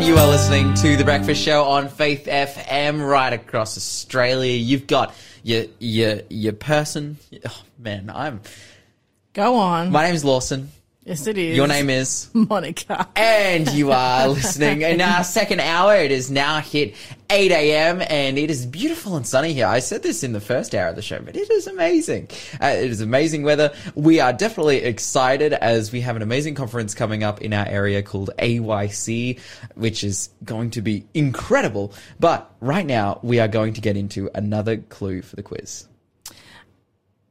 And you are listening to The Breakfast Show on Faith FM right across Australia. You've got your, your, your person. Oh, man, I'm. Go on. My name's Lawson. Yes, it is. Your name is. Monica. And you are listening in our second hour. It is now hit 8 a.m. and it is beautiful and sunny here. I said this in the first hour of the show, but it is amazing. Uh, it is amazing weather. We are definitely excited as we have an amazing conference coming up in our area called AYC, which is going to be incredible. But right now, we are going to get into another clue for the quiz.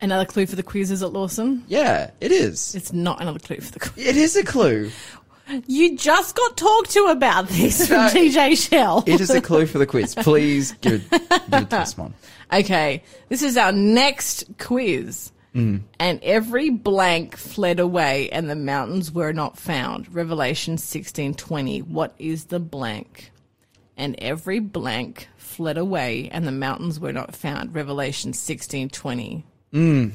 Another clue for the quiz is at Lawson. Yeah, it is. It's not another clue for the quiz. It is a clue. You just got talked to about this from No. TJ Shell. It is a clue for the quiz. Please give it, give it this one. Okay, this is our next quiz. Mm. And every blank fled away and the mountains were not found. Revelation 16:20. What is the blank? And every blank fled away and the mountains were not found. Revelation 16:20.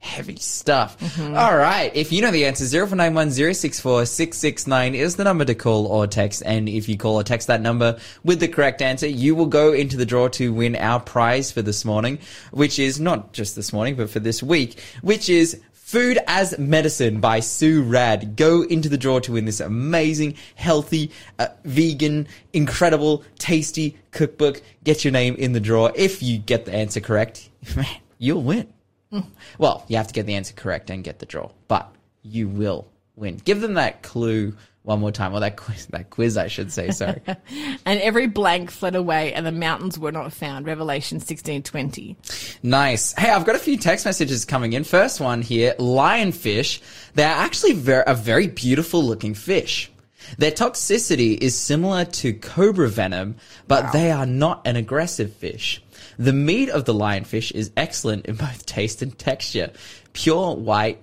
Heavy stuff. All right. If you know the answer, 0491 064 669 is the number to call or text. And if you call or text that number with the correct answer, you will go into the draw to win our prize for this morning, which is not just this morning, but for this week, which is Food as Medicine by Sue Radd. Go into the draw to win this amazing, healthy, uh, vegan, incredible, tasty cookbook. Get your name in the draw. If you get the answer correct, man, you'll win. Well, you have to get the answer correct and get the draw, but you will win. Give them that clue one more time, or that quiz, that quiz, I should say. Sorry. And every blank fled away and the mountains were not found. Revelation 16:20. nice. Hey, I've got a few text messages coming in. First one here: lionfish. They're actually very, a very beautiful looking fish. Their toxicity is similar to cobra venom, but they are not an aggressive fish. The meat of the lionfish is excellent in both taste and texture. Pure white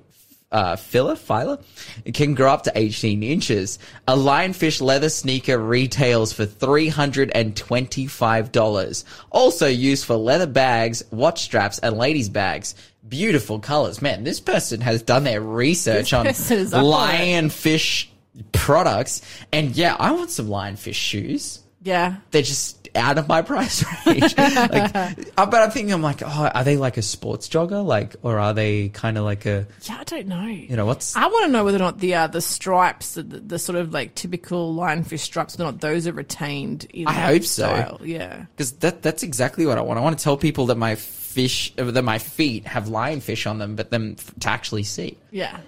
uh, filler, filer, it can grow up to 18 inches. A lionfish leather sneaker retails for $325. Also used for leather bags, watch straps, and ladies' bags. Beautiful colors. Man, this person has done their research on person is up on it. lionfish products. And yeah, I want some lionfish shoes Yeah. they're just out of my price range. like, but I'm thinking, I'm like, oh, are they like a sports jogger, like, or are they kind of like a, Yeah, I don't know. you know, what's? I want to know whether or not the uh, the stripes, the, the sort of like typical lionfish stripes, whether or not those are retained in I hope so. Yeah. Because that that's exactly what I want. I want to tell people that my fish, that my feet have lionfish on them, but them to actually see. Yeah.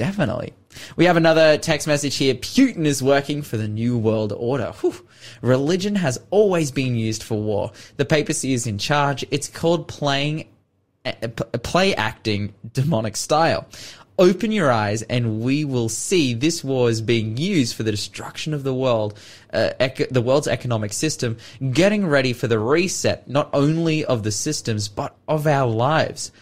Definitely. We have another text message here. Putin is working for the New World Order. Whew. Religion has always been used for war. The papacy is in charge. It's called playing, uh, play acting demonic style. Open your eyes and we will see this war is being used for the destruction of the world, uh, the world's economic system, getting ready for the reset, not only of the systems, but of our lives.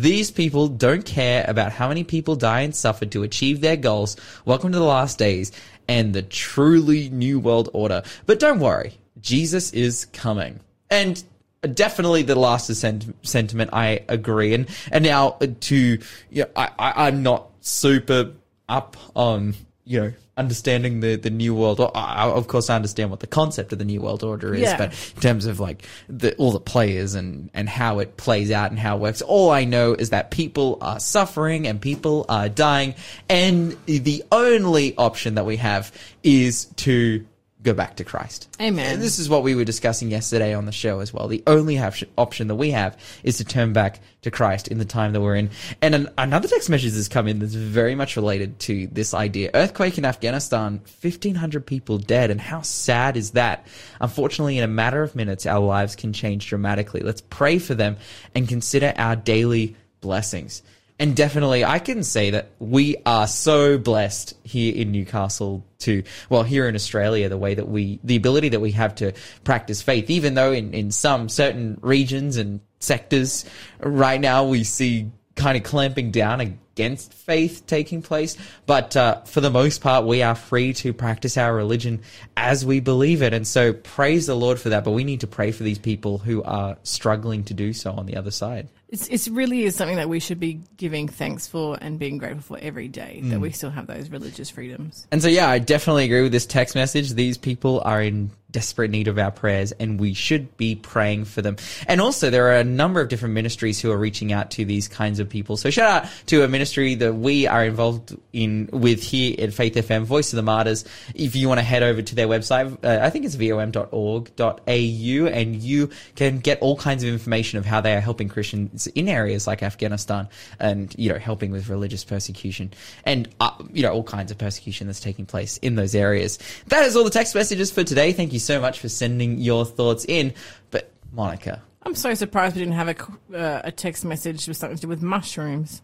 These people don't care about how many people die and suffer to achieve their goals. Welcome to the last days and the truly new world order. But don't worry, Jesus is coming. And definitely the last sent- sentiment, I agree. And, and now to, you know, I, I, I'm not super up on, you know, understanding the, the new world. Or, I, of course, I understand what the concept of the new world order is, Yeah. but in terms of like the, all the players and, and how it plays out and how it works. All I know is that people are suffering and people are dying. And the only option that we have is to go back to Christ. Amen. And this is what we were discussing yesterday on the show as well. The only option that we have is to turn back to Christ in the time that we're in. And an, another text message has come in that's very much related to this idea. Earthquake in Afghanistan, 1,500 people dead. And how sad is that? Unfortunately, in a matter of minutes, our lives can change dramatically. Let's pray for them and consider our daily blessings. And definitely, I can say that we are so blessed here in Newcastle to, well, here in Australia, the way that we, the ability that we have to practice faith, even though in, in some certain regions and sectors right now we see kind of clamping down against faith taking place. But uh, for the most part, we are free to practice our religion as we believe it. And so praise the Lord for that. But we need to pray for these people who are struggling to do so on the other side. It's it's really is something that we should be giving thanks for and being grateful for every day Mm. that we still have those religious freedoms. And so, yeah, I definitely agree with this text message. These people are in desperate need of our prayers, and we should be praying for them. And also, there are a number of different ministries who are reaching out to these kinds of people. So, shout out to a ministry that we are involved in with here at Faith FM, Voice of the Martyrs. If you want to head over to their website, uh, I think it's vom.org.au, and you can get all kinds of information of how they are helping Christians in areas like Afghanistan and, you know, helping with religious persecution and, uh, you know, all kinds of persecution that's taking place in those areas. That is all the text messages for today. Thank you so much for sending your thoughts in. But, Monica, I'm so surprised we didn't have a, uh, a text message with something to do with mushrooms.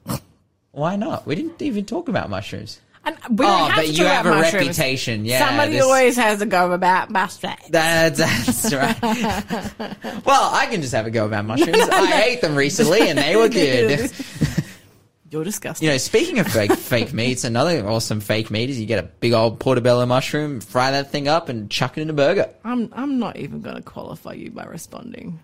why not? We didn't even talk about mushrooms. And we don't Oh, have but to you have a mushrooms. reputation. Yeah. Somebody this- always has a go about mushrooms. That's, that's right. well, I can just have a go about mushrooms. I ate them recently and they were good. You're disgusting. You know, speaking of fake fake meats, another awesome fake meat is you get a big old portobello mushroom, fry that thing up, and chuck it in a burger. I'm I'm not even going to qualify you by responding.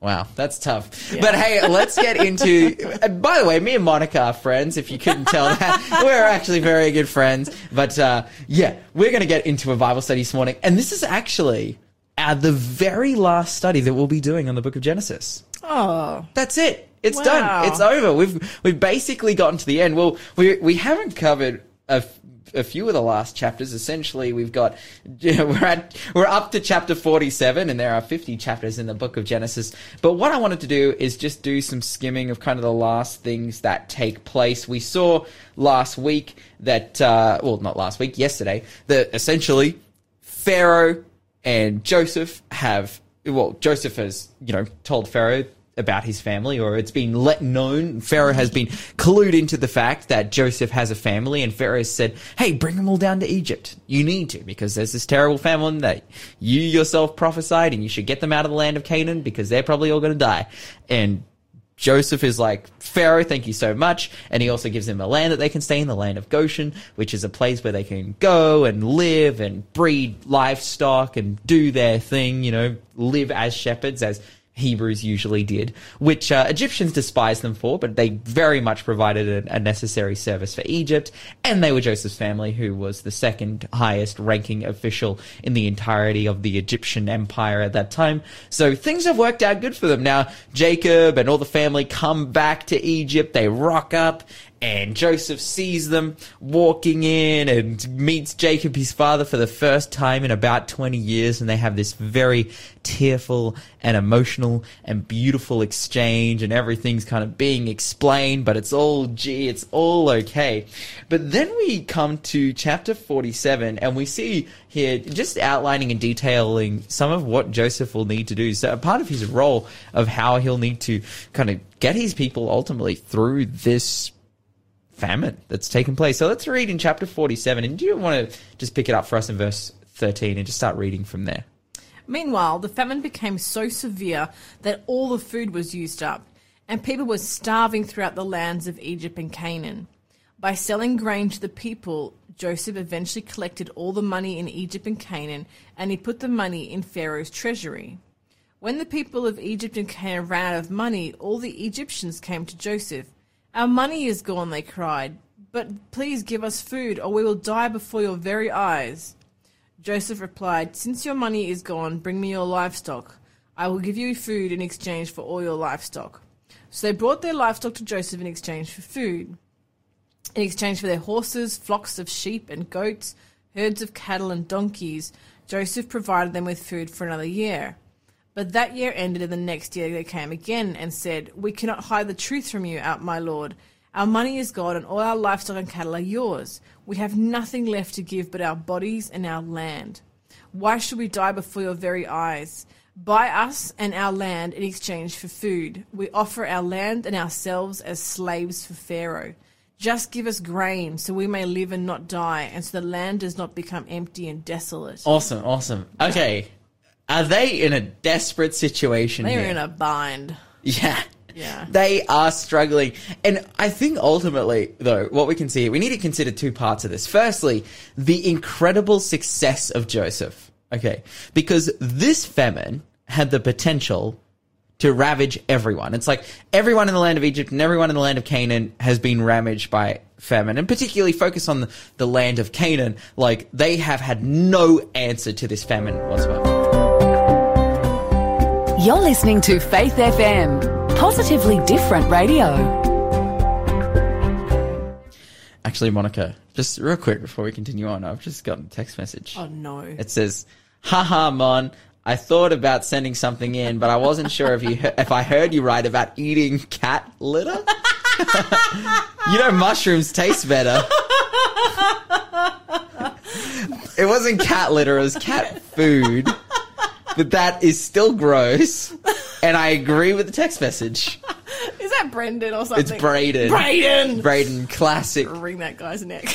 Wow, that's tough. But hey, let's get into. by the way, me and Monica are friends. If you couldn't tell that, we're actually very good friends. But uh, yeah, we're going to get into a Bible study this morning, and this is actually uh, the very last study that we'll be doing on the Book of Genesis. Oh, That's it. It's Wow. done. It's over. We've we've basically gotten to the end. Well, we we haven't covered a few of the last chapters. Essentially, we've got we're at we're up to chapter forty seven, and there are fifty chapters in the book of Genesis. But what I wanted to do is just do some skimming of kind of the last things that take place. We saw last week that uh, well, not last week, yesterday, that essentially Pharaoh and Joseph have well, Joseph has, you know, told Pharaoh about his family, or it's been let known. Pharaoh has been clued into the fact that Joseph has a family, and Pharaoh said, Hey, bring them all down to Egypt. You need to, because there's this terrible famine that you yourself prophesied, and you should get them out of the land of Canaan because they're probably all going to die. And Joseph is like, Pharaoh, thank you so much. And he also gives them a land that they can stay in, the land of Goshen, which is a place where they can go and live and breed livestock and do their thing, you know, live as shepherds, as Hebrews usually did, which uh, Egyptians despised them for, but they very much provided a, a necessary service for Egypt. And they were Joseph's family, who was the second highest ranking official in the entirety of the Egyptian empire at that time. So things have worked out good for them. Now, Jacob and all the family come back to Egypt. They rock up and Joseph sees them walking in and meets Jacob, his father, for the first time in about 20 years. And they have this very tearful and emotional and beautiful exchange and everything's kind of being explained, but it's all, gee, it's all okay. But then we come to chapter 47 and we see here just outlining and detailing some of what Joseph will need to do. So a part of his role of how he'll need to kind of get his people ultimately through this famine that's taken place. So let's read in chapter 47. And do you want to just pick it up for us in verse 13 and just start reading from there? Meanwhile, the famine became so severe that all the food was used up, and people were starving throughout the lands of Egypt and Canaan. By selling grain to the people, Joseph eventually collected all the money in Egypt and Canaan, and he put the money in Pharaoh's treasury. When the people of Egypt and Canaan ran out of money, all the Egyptians came to Joseph. Our money is gone, they cried, but please give us food, or we will die before your very eyes. Joseph replied, Since your money is gone, bring me your livestock. I will give you food in exchange for all your livestock. So they brought their livestock to Joseph in exchange for food. In exchange for their horses, flocks of sheep and goats, herds of cattle and donkeys, Joseph provided them with food for another year. But that year ended, and the next year they came again and said, We cannot hide the truth from you, my lord. Our money is gone, and all our livestock and cattle are yours. We have nothing left to give but our bodies and our land. Why should we die before your very eyes? Buy us and our land in exchange for food. We offer our land and ourselves as slaves for Pharaoh. Just give us grain so we may live and not die, and so the land does not become empty and desolate. Awesome, awesome. Okay. Are they in a desperate situation They're here? in a bind. Yeah. Yeah. They are struggling. And I think ultimately, though, what we can see, here, we need to consider two parts of this. Firstly, the incredible success of Joseph. Okay. Because this famine had the potential to ravage everyone. It's like everyone in the land of Egypt and everyone in the land of Canaan has been ravaged by famine, and particularly focus on the, the land of Canaan. Like they have had no answer to this famine whatsoever. You're listening to Faith FM, positively different radio. Actually, Monica, just real quick before we continue on, I've just gotten a text message. Oh no. It says, "Haha, Mon, I thought about sending something in, but I wasn't sure if you he- if I heard you right about eating cat litter. you know, mushrooms taste better. it wasn't cat litter; it was cat food. But that is still gross, and I agree with the text message. Is that Brendan or something? It's Braden. Braden. Braden, classic. Wring that guy's neck.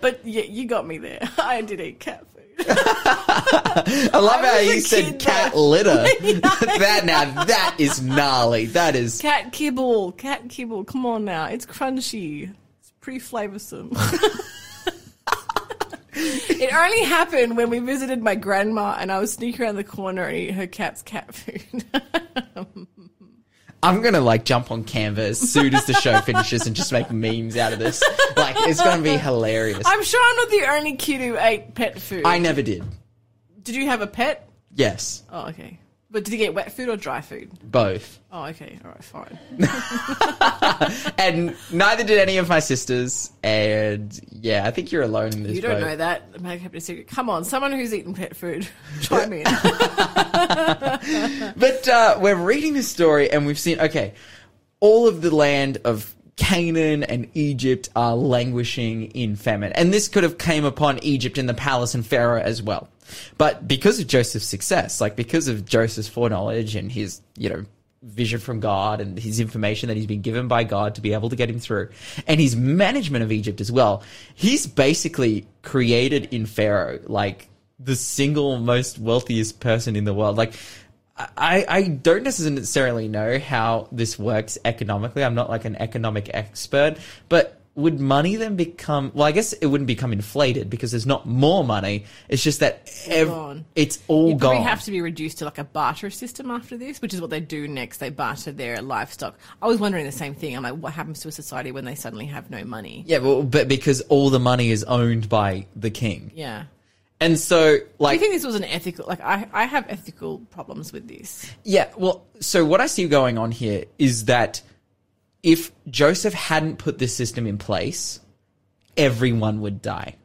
but yeah, you got me there. I did eat cat food. I love I how you said cat though. litter. that now that is gnarly. That is Cat kibble. Cat kibble. Come on now. It's crunchy. It's pretty flavoursome. it only happened when we visited my grandma and I was sneaking around the corner and eat her cat's cat food. I'm gonna like jump on Canva as soon as the show finishes and just make memes out of this. Like it's gonna be hilarious. I'm sure I'm not the only kid who ate pet food. I never did. Did you have a pet? Yes, Oh, okay. But did you get wet food or dry food? both. Oh, okay. All right, fine. And neither did any of my sisters. And yeah, I think you're alone in this. You don't boat. know that. I'm going to keep it a secret. Come on, someone who's eaten pet food, chime in. But uh, we're reading this story and we've seen, okay, all of the land of Canaan and Egypt are languishing in famine. And this could have came upon Egypt and the palace and Pharaoh as well. But because of Joseph's success, like because of Joseph's foreknowledge and his, you know, vision from God and his information that he's been given by God to be able to get him through, and his management of Egypt as well, he's basically created in Pharaoh like the single most wealthiest person in the world. Like, I, I don't necessarily know how this works economically. I'm not like an economic expert, but would money then become, well, I guess it wouldn't become inflated because there's not more money. It's just that ev- gone. it's all You gone. have to be reduced to like a barter system after this, which is what they do next. They barter their livestock. I was wondering the same thing. I'm like, what happens to a society when they suddenly have no money? yeah, well, but because all the money is owned by the king. Yeah. And so, Do like, you think this was an ethical? Like, I, I have ethical problems with this. Yeah, well, so what I see going on here is that if Joseph hadn't put this system in place, everyone would die,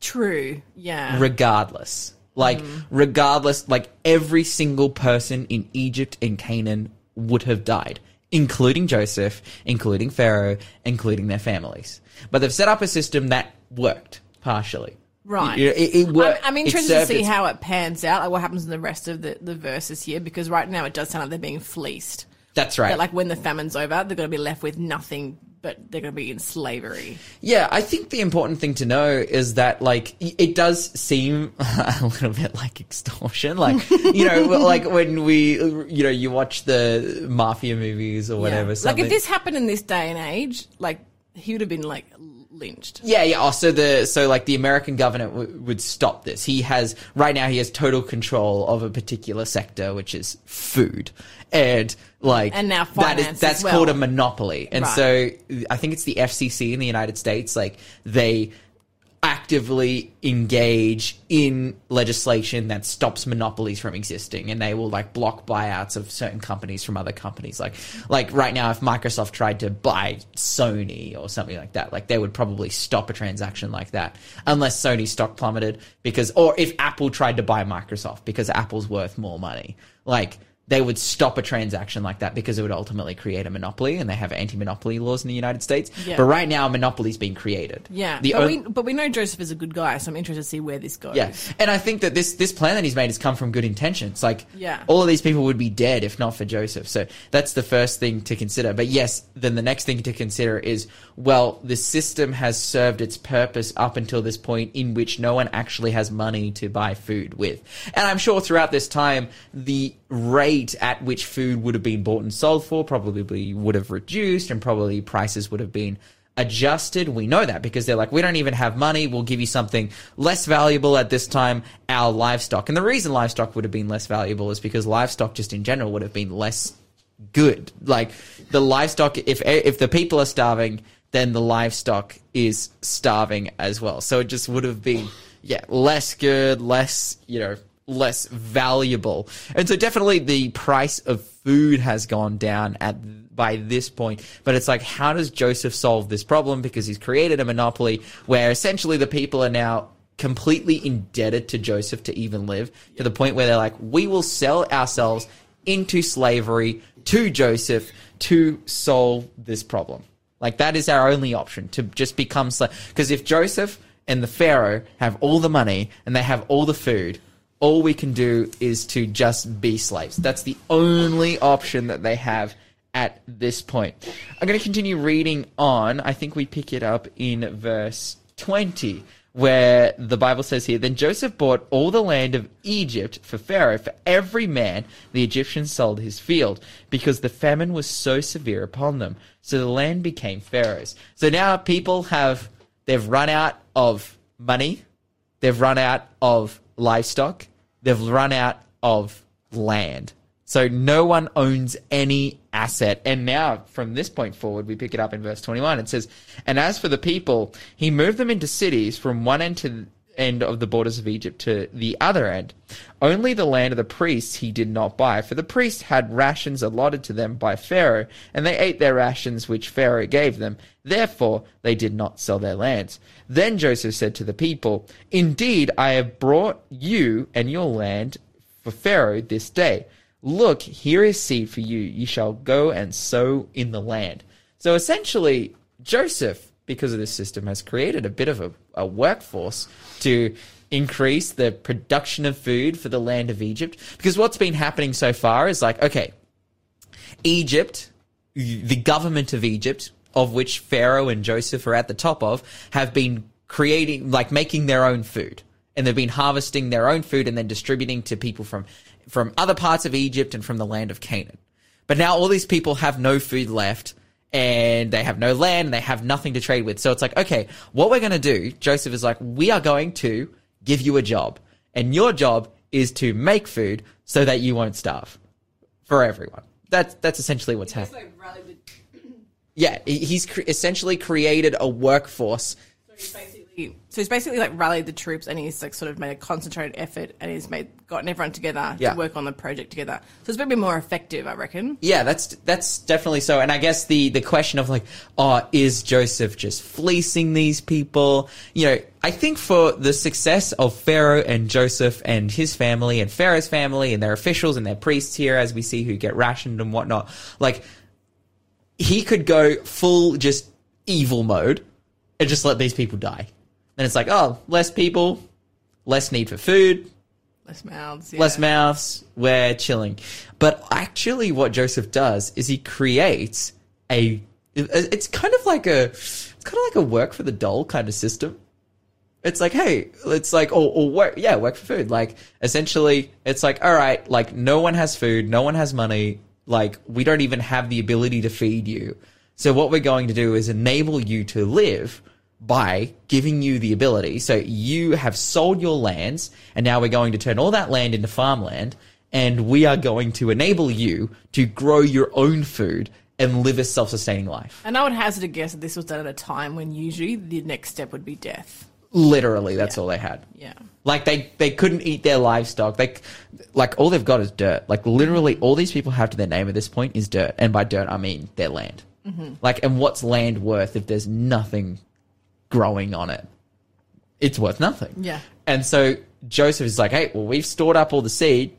True. Yeah. regardless. Like, regardless, like every single person in Egypt and Canaan would have died, including Joseph, including Pharaoh, including their families. But they've set up a system that worked partially. Right. It, it, it worked. I'm, I'm interested to see its- how it pans out, like what happens in the rest of the, the verses here, because right now it does sound like they're being fleeced. That's right. That like when the famine's over, they're going to be left with nothing, but they're going to be in slavery. Yeah, I think the important thing to know is that like it does seem a little bit like extortion, like you know, like when we you know you watch the mafia movies or whatever. Yeah. Like if this happened in this day and age, like he would have been like lynched. Yeah, yeah. Oh, so the so like the American government w- would stop this. He has right now he has total control of a particular sector, which is food, and like And now that is that's well. called a monopoly. And Right. so I think it's the FCC in the United States. Like they actively engage in legislation that stops monopolies from existing and they will like block buyouts of certain companies from other companies. Like like right now if microsoft tried to buy sony or something like that like they would probably stop a transaction like that unless Sony stock plummeted because or if apple tried to buy microsoft because apple's worth more money. Like they would stop a transaction like that because it would ultimately create a monopoly and they have anti-monopoly laws in the united states Yeah. but right now a monopoly's being created Yeah, the but, on- we, but we know Joseph is a good guy, so I'm interested to see where this goes. yeah, and I think that this this plan that he's made has come from good intentions. Like, Yeah. all of these people would be dead if not for Joseph. So that's the first thing to consider. But yes, then the next thing to consider is, well, the system has served its purpose up until this point, in which no one actually has money to buy food with. And I'm sure throughout this time, the rate at which food would have been bought and sold for probably would have reduced, and probably prices would have been adjusted. We know that because they're like, we don't even have money. We'll give you something less valuable at this time, our livestock. And the reason livestock would have been less valuable is because livestock just in general would have been less good. Like the livestock, if if the people are starving, then the livestock is starving as well. So it just would have been, yeah, less good, less, you know, less valuable. And so definitely the price of food has gone down at by this point. But it's like, how does Joseph solve this problem? Because he's created a monopoly where essentially the people are now completely indebted to Joseph to even live to the point where they're like, we will sell ourselves into slavery to Joseph to solve this problem. Like that is our only option to just become slave. Because if Joseph and the Pharaoh have all the money and they have all the food, all we can do is to just be slaves. That's the only option that they have at this point. I'm going to continue reading on. I think we pick it up in verse 20 where the Bible says here, Then Joseph bought all the land of Egypt for Pharaoh. For every man the Egyptians sold his field, because the famine was so severe upon them. So the land became Pharaoh's. So now people have, they've run out of money, they've run out of livestock, they've run out of land. So no one owns any asset. And now, from this point forward, we pick it up in verse 21. It says, And as for the people, he moved them into cities from one end to end of the borders of Egypt to the other end. Only the land of the priests he did not buy, for the priests had rations allotted to them by Pharaoh, and they ate their rations which Pharaoh gave them. Therefore, they did not sell their lands. Then Joseph said to the people, Indeed, I have brought you and your land for Pharaoh this day. Look, here is seed for you. You shall go and sow in the land. So essentially, Joseph, because of this system, has created a bit of a, a workforce to increase the production of food for the land of Egypt. Because what's been happening so far is like, okay, Egypt, the government of Egypt, of which Pharaoh and Joseph are at the top of, have been creating, like making their own food. And they've been harvesting their own food and then distributing to people from, from other parts of Egypt and from the land of Canaan. But now all these people have no food left and they have no land and they have nothing to trade with. So it's like, okay, what we're going to do, Joseph is like, we are going to give you a job and your job is to make food so that you won't starve for everyone. That's, that's essentially what's happening. Yeah, he's cre- essentially created a workforce. So he's basically like rallied the troops and he's like sort of made a concentrated effort and he's made gotten everyone together Yeah. to work on the project together. So it's a bit more effective, I reckon. Yeah, that's that's definitely so. And I guess the the question of like, oh, is Joseph just fleecing these people? You know, I think for the success of Pharaoh and Joseph and his family and Pharaoh's family and their officials and their priests here, as we see who get rationed and whatnot, like he could go full just evil mode and just let these people die. Then it's like, oh, less people, less need for food, Less mouths. less mouths, we're chilling. But actually, what Joseph does is he creates a. It's kind of like a, it's kind of like a work for the dole kind of system. It's like, hey, it's like, or, or work, yeah, work for food. Like, essentially, it's like, all right, like, no one has food, no one has money, like, we don't even have the ability to feed you. So what we're going to do is enable you to live by giving you the ability. So you have sold your lands, and now we're going to turn all that land into farmland, and we are going to enable you to grow your own food and live a self-sustaining life. And I would hazard a guess that this was done at a time when usually the next step would be death. Literally, that's Yeah. all they had. Yeah. Like they they couldn't eat their livestock. They like all they've got is dirt. Like literally, all these people have to their name at this point is dirt, and by dirt I mean their land. Mm-hmm. Like, and what's land worth if there's nothing growing on it? It's worth nothing. Yeah. And so Joseph is like, hey, well, we've stored up all the seed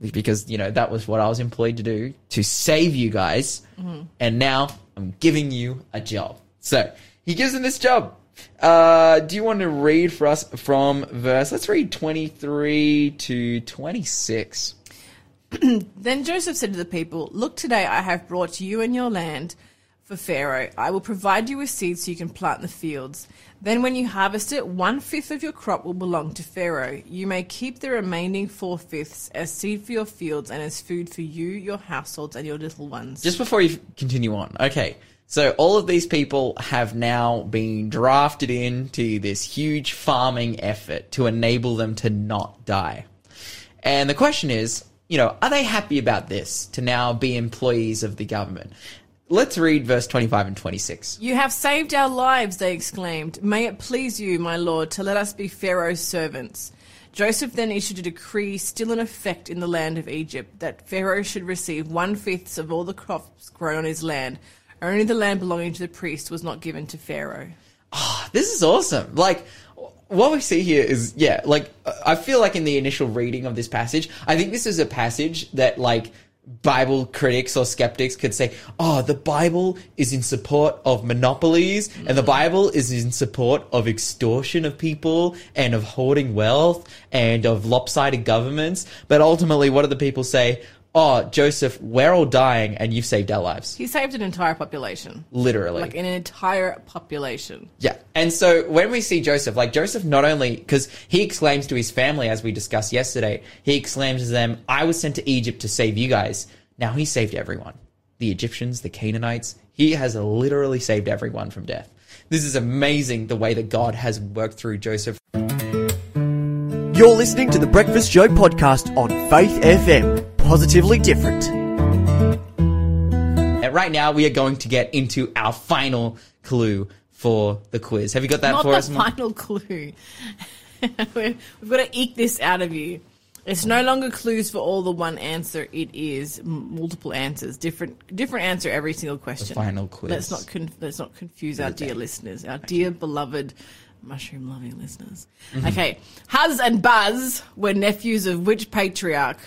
because, you know, that was what I was employed to do to save you guys. And now I'm giving you a job. So he gives him this job. Uh, do you want to read for us from verse? Let's read 23 to 26. Then Joseph said to the people, Look, today I have brought you and your land for Pharaoh. I will provide you with seed so you can plant the fields. Then, when you harvest it, one fifth of your crop will belong to Pharaoh. You may keep the remaining four fifths as seed for your fields and as food for you, your households, and your little ones. Just before you continue on, okay. So all of these people have now been drafted into this huge farming effort to enable them to not die. And the question is, you know, are they happy about this to now be employees of the government? Let's read verse 25 and 26. You have saved our lives, they exclaimed. May it please you, my lord, to let us be Pharaoh's servants. Joseph then issued a decree still in effect in the land of Egypt that Pharaoh should receive one fifth of all the crops grown on his land. Only the land belonging to the priest was not given to Pharaoh. Ah, this is awesome. Like, what we see here is, yeah, like, I feel like in the initial reading of this passage, I think this is a passage that, like, Bible critics or skeptics could say, oh, the Bible is in support of monopolies and the Bible is in support of extortion of people and of hoarding wealth and of lopsided governments. But ultimately, what do the people say? Oh, Joseph, we're all dying and you've saved our lives. He saved an entire population. Literally. Like an entire population. Yeah. And so when we see Joseph, like Joseph not only, because he exclaims to his family, as we discussed yesterday, he exclaims to them, I was sent to Egypt to save you guys. Now he saved everyone. The Egyptians, the Canaanites. He has literally saved everyone from death. This is amazing the way that God has worked through Joseph. You're listening to the Breakfast Show podcast on Faith FM. Positively different. And right now we are going to get into our final clue for the quiz. Have you got that Not for the us? Mum? final clue. We've got to eke this out of you. It's no longer clues for all the one answer. It is multiple answers, different different answer every single question. final quiz. Let's not con- let's not confuse our dear listeners, our dear beloved mushroom loving listeners. Mm-hmm. Okay, Huz and Buzz were nephews of which patriarch?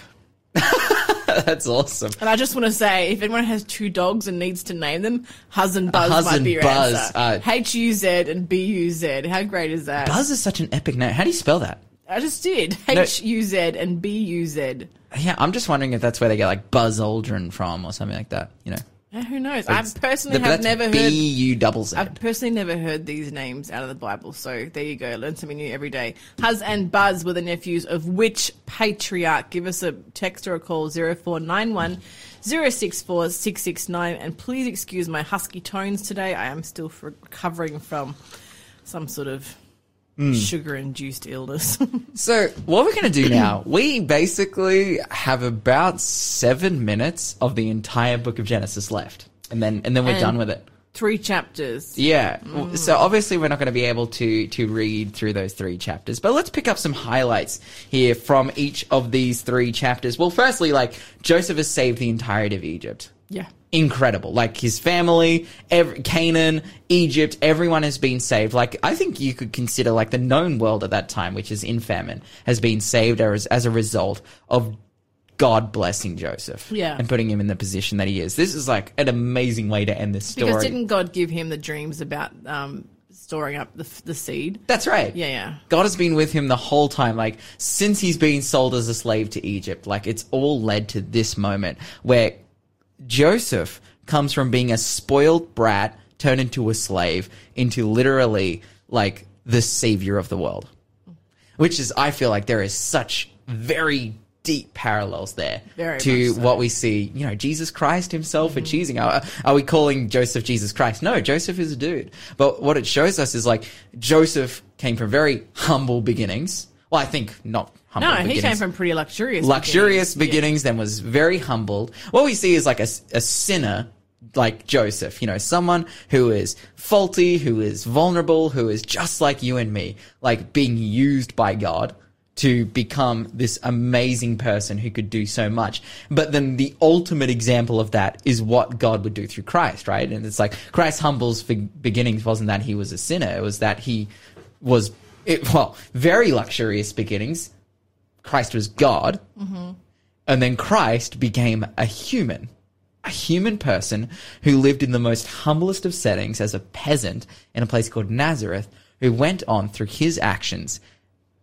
That's awesome. And I just want to say, if anyone has two dogs and needs to name them, Huz and Buzz Huz might be your Buzz, answer. uh, H U Z and B U Z. How great is that? Buzz is such an epic name. How do you spell that? I just did. H U Z and B U Z. Yeah, I'm just wondering if that's where they get like Buzz Aldrin from or something like that. You know, Yeah, Who knows? I personally But have never heard. U double Z. I've personally never heard these names out of the Bible. So there you go. Learn something new every day. Huz and Buzz were the nephews of which patriarch? Give us a text or a call 0491 064 669. And please excuse my husky tones today. I am still recovering from some sort of. Mm. sugar induced illness. So what we're going to do now, we basically have about seven minutes of the entire book of Genesis left, and then and then we're And- done with it. Three chapters. Yeah. Mm. So obviously we're not going to be able to to read through those three chapters, but let's pick up some highlights here from each of these three chapters. Well, firstly, like Joseph has saved the entirety of Egypt. Yeah. Incredible. Like his family, every, Canaan, Egypt, everyone has been saved. Like I think you could consider like the known world at that time, which is in famine, has been saved as, as a result of God blessing Joseph. Yeah. And putting him in the position that he is. This is like an amazing way to end this story. Because didn't God give him the dreams about um, storing up the, the seed? That's right. Yeah, yeah. God has been with him the whole time, like since he's been sold as a slave to Egypt. Like it's all led to this moment where Joseph comes from being a spoiled brat turned into a slave into literally like the savior of the world. Which is, I feel like there is such very deep parallels there Very to so. Mm-hmm. what we see, you know, Jesus Christ himself achieving. Are, are we calling Joseph Jesus Christ? No, Joseph is a dude. But what it shows us is like Joseph came from very humble beginnings. Well, I think not humble No, he came from pretty luxurious. luxurious beginnings. beginnings, then was very humbled. What we see is like a, a sinner like Joseph, you know, someone who is faulty, who is vulnerable, who is just like you and me, like being used by God to become this amazing person who could do so much. But then the ultimate example of that is what God would do through Christ, right? And it's like Christ's humble beginnings wasn't that he was a sinner, it was that he was, it, well, very luxurious beginnings. Christ was God, mm-hmm. and then Christ became a human, a human person who lived in the most humblest of settings as a peasant in a place called Nazareth, who went on through his actions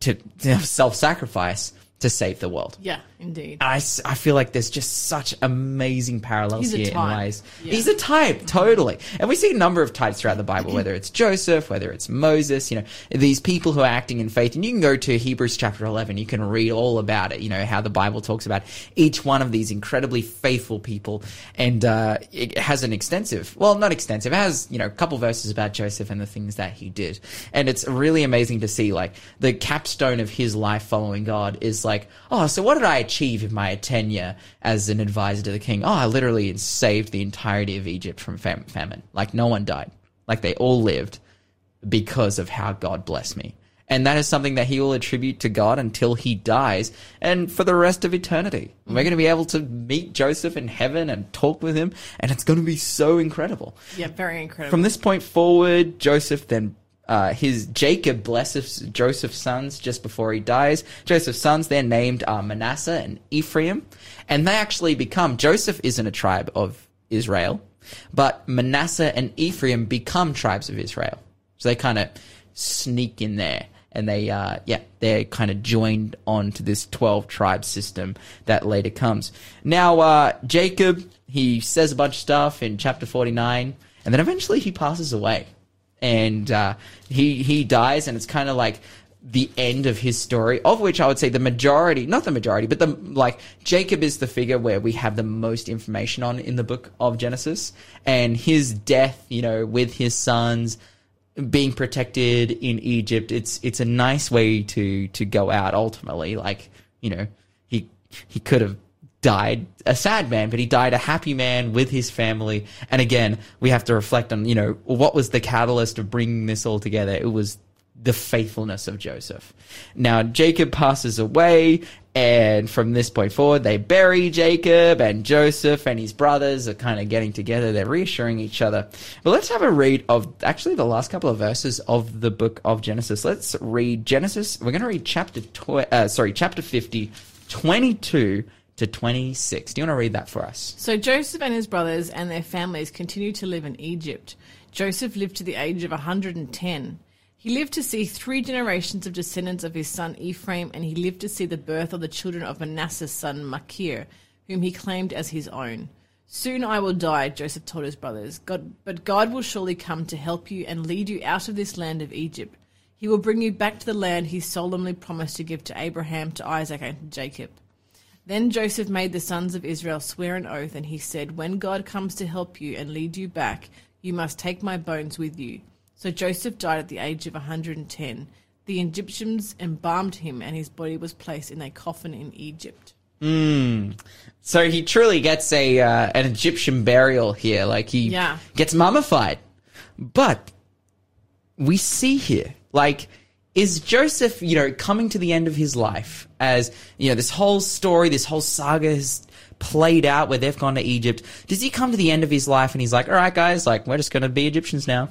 to, to self-sacrifice to save the world. Yeah, indeed. I, I feel like there's just such amazing parallels here in ways. Yeah. He's a type, totally. And we see a number of types throughout the Bible, whether it's Joseph, whether it's Moses, you know, these people who are acting in faith. And you can go to Hebrews chapter 11, you can read all about it, you know, how the Bible talks about each one of these incredibly faithful people. And uh, it has an extensive, well, not extensive, it has, you know, a couple verses about Joseph and the things that he did. And it's really amazing to see, like, the capstone of his life following God is like, oh, so what did I achieve in my tenure as an advisor to the king? Oh, I literally saved the entirety of Egypt from fam- famine. Like, no one died. Like, they all lived because of how God blessed me. And that is something that he will attribute to God until he dies and for the rest of eternity. We're going to be able to meet Joseph in heaven and talk with him, and it's going to be so incredible. Yeah, very incredible. From this point forward, Joseph then uh, his Jacob blesses Joseph's sons just before he dies. Joseph's sons they're named uh, Manasseh and Ephraim, and they actually become Joseph isn't a tribe of Israel, but Manasseh and Ephraim become tribes of Israel. So they kind of sneak in there. And they, uh, yeah, they're kind of joined on to this 12 tribe system that later comes. Now, uh, Jacob, he says a bunch of stuff in chapter 49, and then eventually he passes away and uh, he he dies, and it's kind of like the end of his story, of which I would say the majority, not the majority, but the like Jacob is the figure where we have the most information on in the book of Genesis, and his death, you know, with his sons being protected in Egypt, it's it's a nice way to to go out ultimately. Like you know, he he could have died a sad man, but he died a happy man with his family. And again, we have to reflect on, you know, what was the catalyst of bringing this all together? It was the faithfulness of Joseph. Now, Jacob passes away, and from this point forward, they bury Jacob, and Joseph and his brothers are kind of getting together. They're reassuring each other. But let's have a read of actually the last couple of verses of the book of Genesis. Let's read Genesis. We're going to read chapter, tw- uh, sorry, chapter 50, 22 to 26. Do you want to read that for us? So Joseph and his brothers and their families continued to live in Egypt. Joseph lived to the age of 110. He lived to see three generations of descendants of his son Ephraim, and he lived to see the birth of the children of Manasseh's son Machir, whom he claimed as his own. Soon I will die, Joseph told his brothers, God, but God will surely come to help you and lead you out of this land of Egypt. He will bring you back to the land he solemnly promised to give to Abraham, to Isaac, and to Jacob. Then Joseph made the sons of Israel swear an oath, and he said, When God comes to help you and lead you back, you must take my bones with you. So Joseph died at the age of 110. The Egyptians embalmed him, and his body was placed in a coffin in Egypt. So he truly gets a uh, an Egyptian burial here. Like he Yeah. gets mummified. But we see here, like, is Joseph, you know, coming to the end of his life as, you know, this whole story, this whole saga has played out where they've gone to Egypt. Does he come to the end of his life and he's like, all right, guys, like, we're just going to be Egyptians now?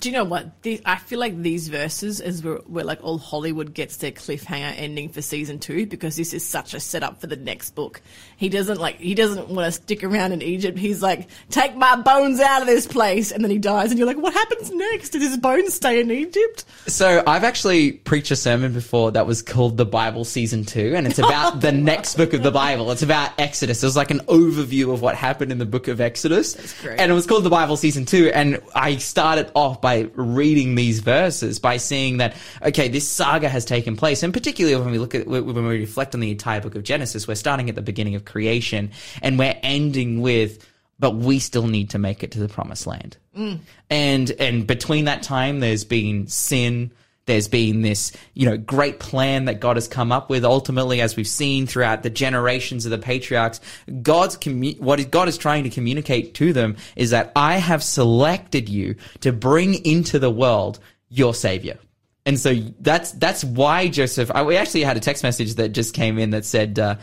Do you know what? The, I feel like these verses is where, where like all Hollywood gets their cliffhanger ending for season two because this is such a setup for the next book. He doesn't like he doesn't want to stick around in Egypt. He's like, take my bones out of this place, and then he dies, and you're like, what happens next? Did his bones stay in Egypt? So I've actually preached a sermon before that was called The Bible Season 2, and it's about the next book of the Bible. It's about Exodus. It was like an overview of what happened in the book of Exodus. And it was called The Bible Season 2, and I started off by reading these verses, by seeing that, okay, this saga has taken place, and particularly when we look at, when we reflect on the entire book of Genesis, we're starting at the beginning of creation, and we're ending with, but we still need to make it to the promised land. Mm. And and between that time, there's been sin. There's been this, you know, great plan that God has come up with. Ultimately, as we've seen throughout the generations of the patriarchs, God's commu- what God is trying to communicate to them is that I have selected you to bring into the world your savior. And so that's that's why Joseph. I, we actually had a text message that just came in that said, uh,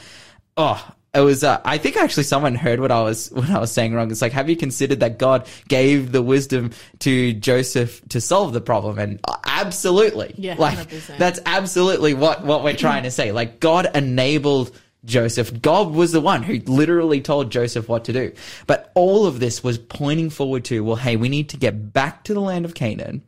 "Oh, it was." Uh, I think actually someone heard what I was what I was saying wrong. It's like, have you considered that God gave the wisdom to Joseph to solve the problem? And uh, absolutely, Yeah, like 100%. that's absolutely what what we're trying to say. Like God enabled. Joseph, God was the one who literally told Joseph what to do. But all of this was pointing forward to, well, hey, we need to get back to the land of Canaan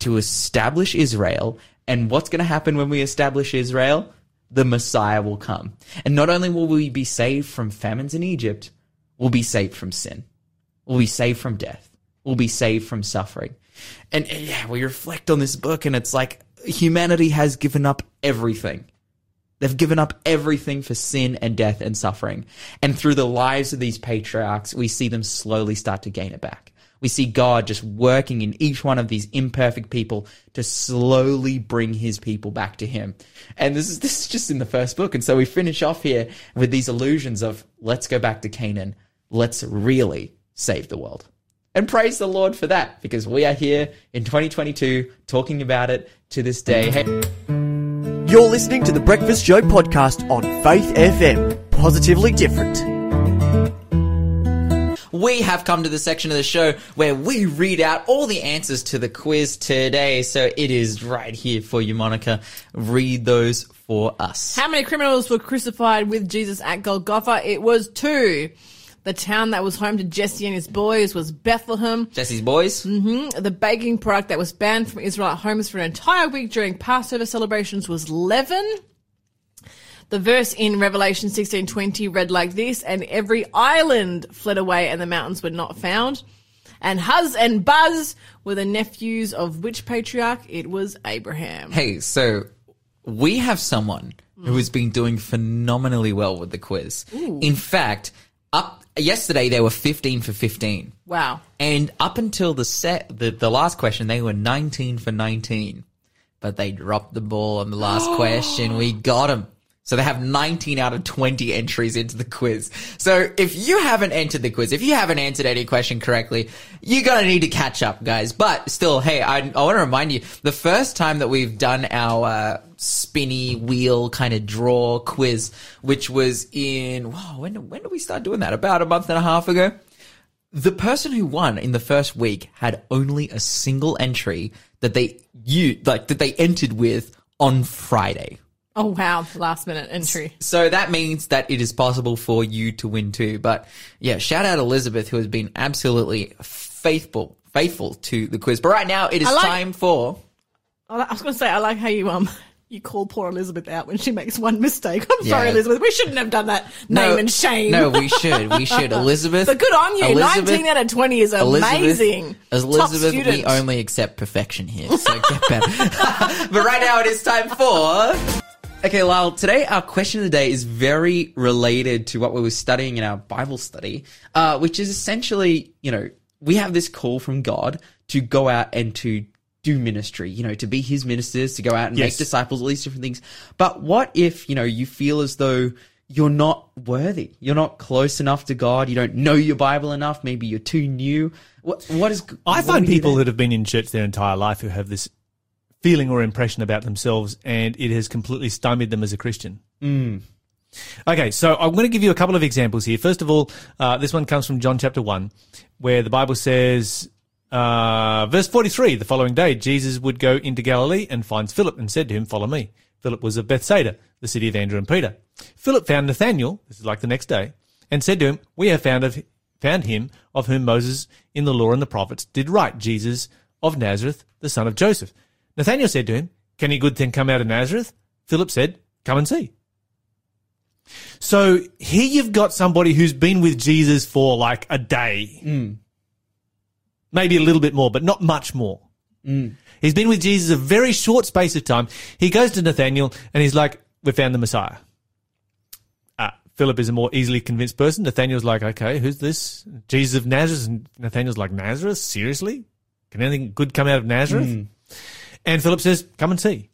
to establish Israel. And what's going to happen when we establish Israel? The Messiah will come. And not only will we be saved from famines in Egypt, we'll be saved from sin. We'll be saved from death. We'll be saved from suffering. And uh, yeah, we reflect on this book and it's like humanity has given up everything. They've given up everything for sin and death and suffering. And through the lives of these patriarchs, we see them slowly start to gain it back. We see God just working in each one of these imperfect people to slowly bring his people back to him. And this is this is just in the first book. And so we finish off here with these illusions of let's go back to Canaan. Let's really save the world. And praise the Lord for that, because we are here in 2022 talking about it to this day. Hey, You're listening to the Breakfast Show podcast on Faith FM. Positively different. We have come to the section of the show where we read out all the answers to the quiz today. So it is right here for you, Monica. Read those for us. How many criminals were crucified with Jesus at Golgotha? It was two. The town that was home to Jesse and his boys was Bethlehem. Jesse's boys. Mm-hmm. The baking product that was banned from Israelite homes for an entire week during Passover celebrations was leaven. The verse in Revelation 16:20 read like this, and every island fled away and the mountains were not found. And Huz and Buz were the nephews of which patriarch? It was Abraham. Hey, so we have someone who has been doing phenomenally well with the quiz. In fact, up yesterday they were 15 for 15. Wow. And up until the set, the, the last question, they were 19 for 19. But they dropped the ball on the last question. We got them. So they have 19 out of 20 entries into the quiz. So if you haven't entered the quiz, if you haven't answered any question correctly, you're gonna need to catch up, guys. But still, hey, I, I want to remind you, the first time that we've done our uh, spinny wheel kind of draw quiz, which was in, wow, when, when did we start doing that? About a month and a half ago? the person who won in the first week had only a single entry that they you like that they entered with on Friday. Oh wow, last minute entry. So that means that it is possible for you to win too. But yeah, shout out Elizabeth who has been absolutely faithful faithful to the quiz. But right now it is like- time for I was going to say, I like how you um you call poor Elizabeth out when she makes one mistake. I'm sorry, Elizabeth. We shouldn't have done that. Name and shame. No, we should. We should. Elizabeth. But good on you. Elizabeth- 19 out of 20 is amazing. Elizabeth, Elizabeth we only accept perfection here, so get better. but right now it is time for. Okay, Lyle, today our question of the day is very related to what we were studying in our Bible study, uh, which is essentially, you know, we have this call from God to go out and to do ministry, you know, to be his ministers, to go out and Yes. make disciples, all these different things. But what if, you know, you feel as though you're not worthy, you're not close enough to God, you don't know your Bible enough, maybe you're too new. What, what is? I find do we do people that have been in church their entire life who have this feeling or impression about themselves, and it has completely stymied them as a Christian. Okay, so I'm going to give you a couple of examples here. First of all, uh, this one comes from John chapter 1, where the Bible says, uh, verse 43, the following day, Jesus would go into Galilee and finds Philip and said to him, Follow me. Philip was of Bethsaida, the city of Andrew and Peter. Philip found Nathanael, this is like the next day, and said to him, We have found, of, found him of whom Moses in the law and the prophets did write, Jesus of Nazareth, the son of Joseph. Nathanael said to him, Can any good thing come out of Nazareth? Philip said, Come and see. So here you've got somebody who's been with Jesus for like a day. Mm. Maybe a little bit more, but not much more. Mm. He's been with Jesus a very short space of time. He goes to Nathaniel and he's like, we found the Messiah. Uh, Philip is a more easily convinced person. Nathaniel's like, okay, who's this? Jesus of Nazareth. And Nathaniel's like, Nazareth? Seriously? Can anything good come out of Nazareth? Mm. And Philip says, come and see.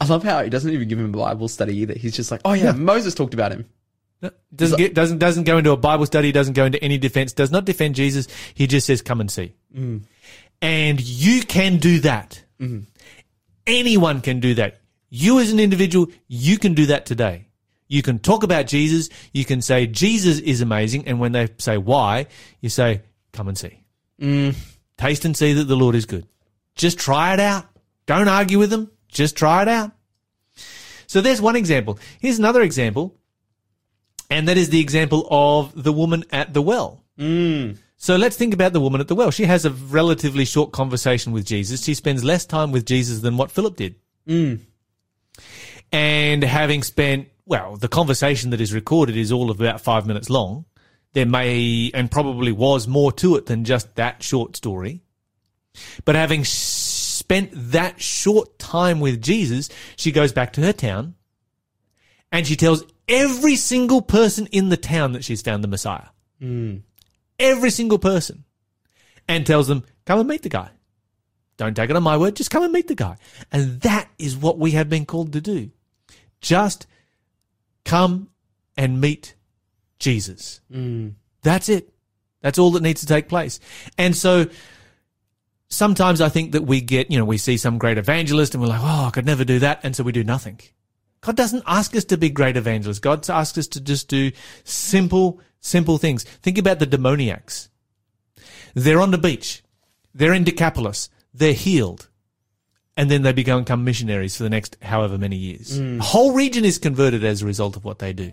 I love how he doesn't even give him a Bible study either. He's just like, oh yeah, Moses talked about him. No, Doesn't get, doesn't doesn't go into a Bible study. Doesn't go into any defense. Does not defend Jesus. He just says, "Come and see." Mm. And you can do that. Mm-hmm. Anyone can do that. You as an individual, you can do that today. You can talk about Jesus. You can say Jesus is amazing, and when they say why, you say, "Come and see." Mm. Taste and see that the Lord is good. Just try it out. Don't argue with them. Just try it out. So there's one example. Here's another example. And that is the example of the woman at the well. Mm. So let's think about the woman at the well. She has a relatively short conversation with Jesus. She spends less time with Jesus than what Philip did. Mm. And having spent, well, the conversation that is recorded is all of about five minutes long. There may and probably was more to it than just that short story. But having spent that short time with Jesus, she goes back to her town and she tells every single person in the town that she's found the Messiah. Hmm. Every single person. And tells them, come and meet the guy. Don't take it on my word, just come and meet the guy. And that is what we have been called to do. Just come and meet Jesus. Hmm. That's it. That's all that needs to take place. And so sometimes I think that we get, you know, we see some great evangelist and we're like, oh, I could never do that. And so we do nothing. God doesn't ask us to be great evangelists. God asks us to just do simple, simple things. Think about the demoniacs. They're on the beach. They're in Decapolis. They're healed. And then they become missionaries for the next however many years. Mm. The whole region is converted as a result of what they do.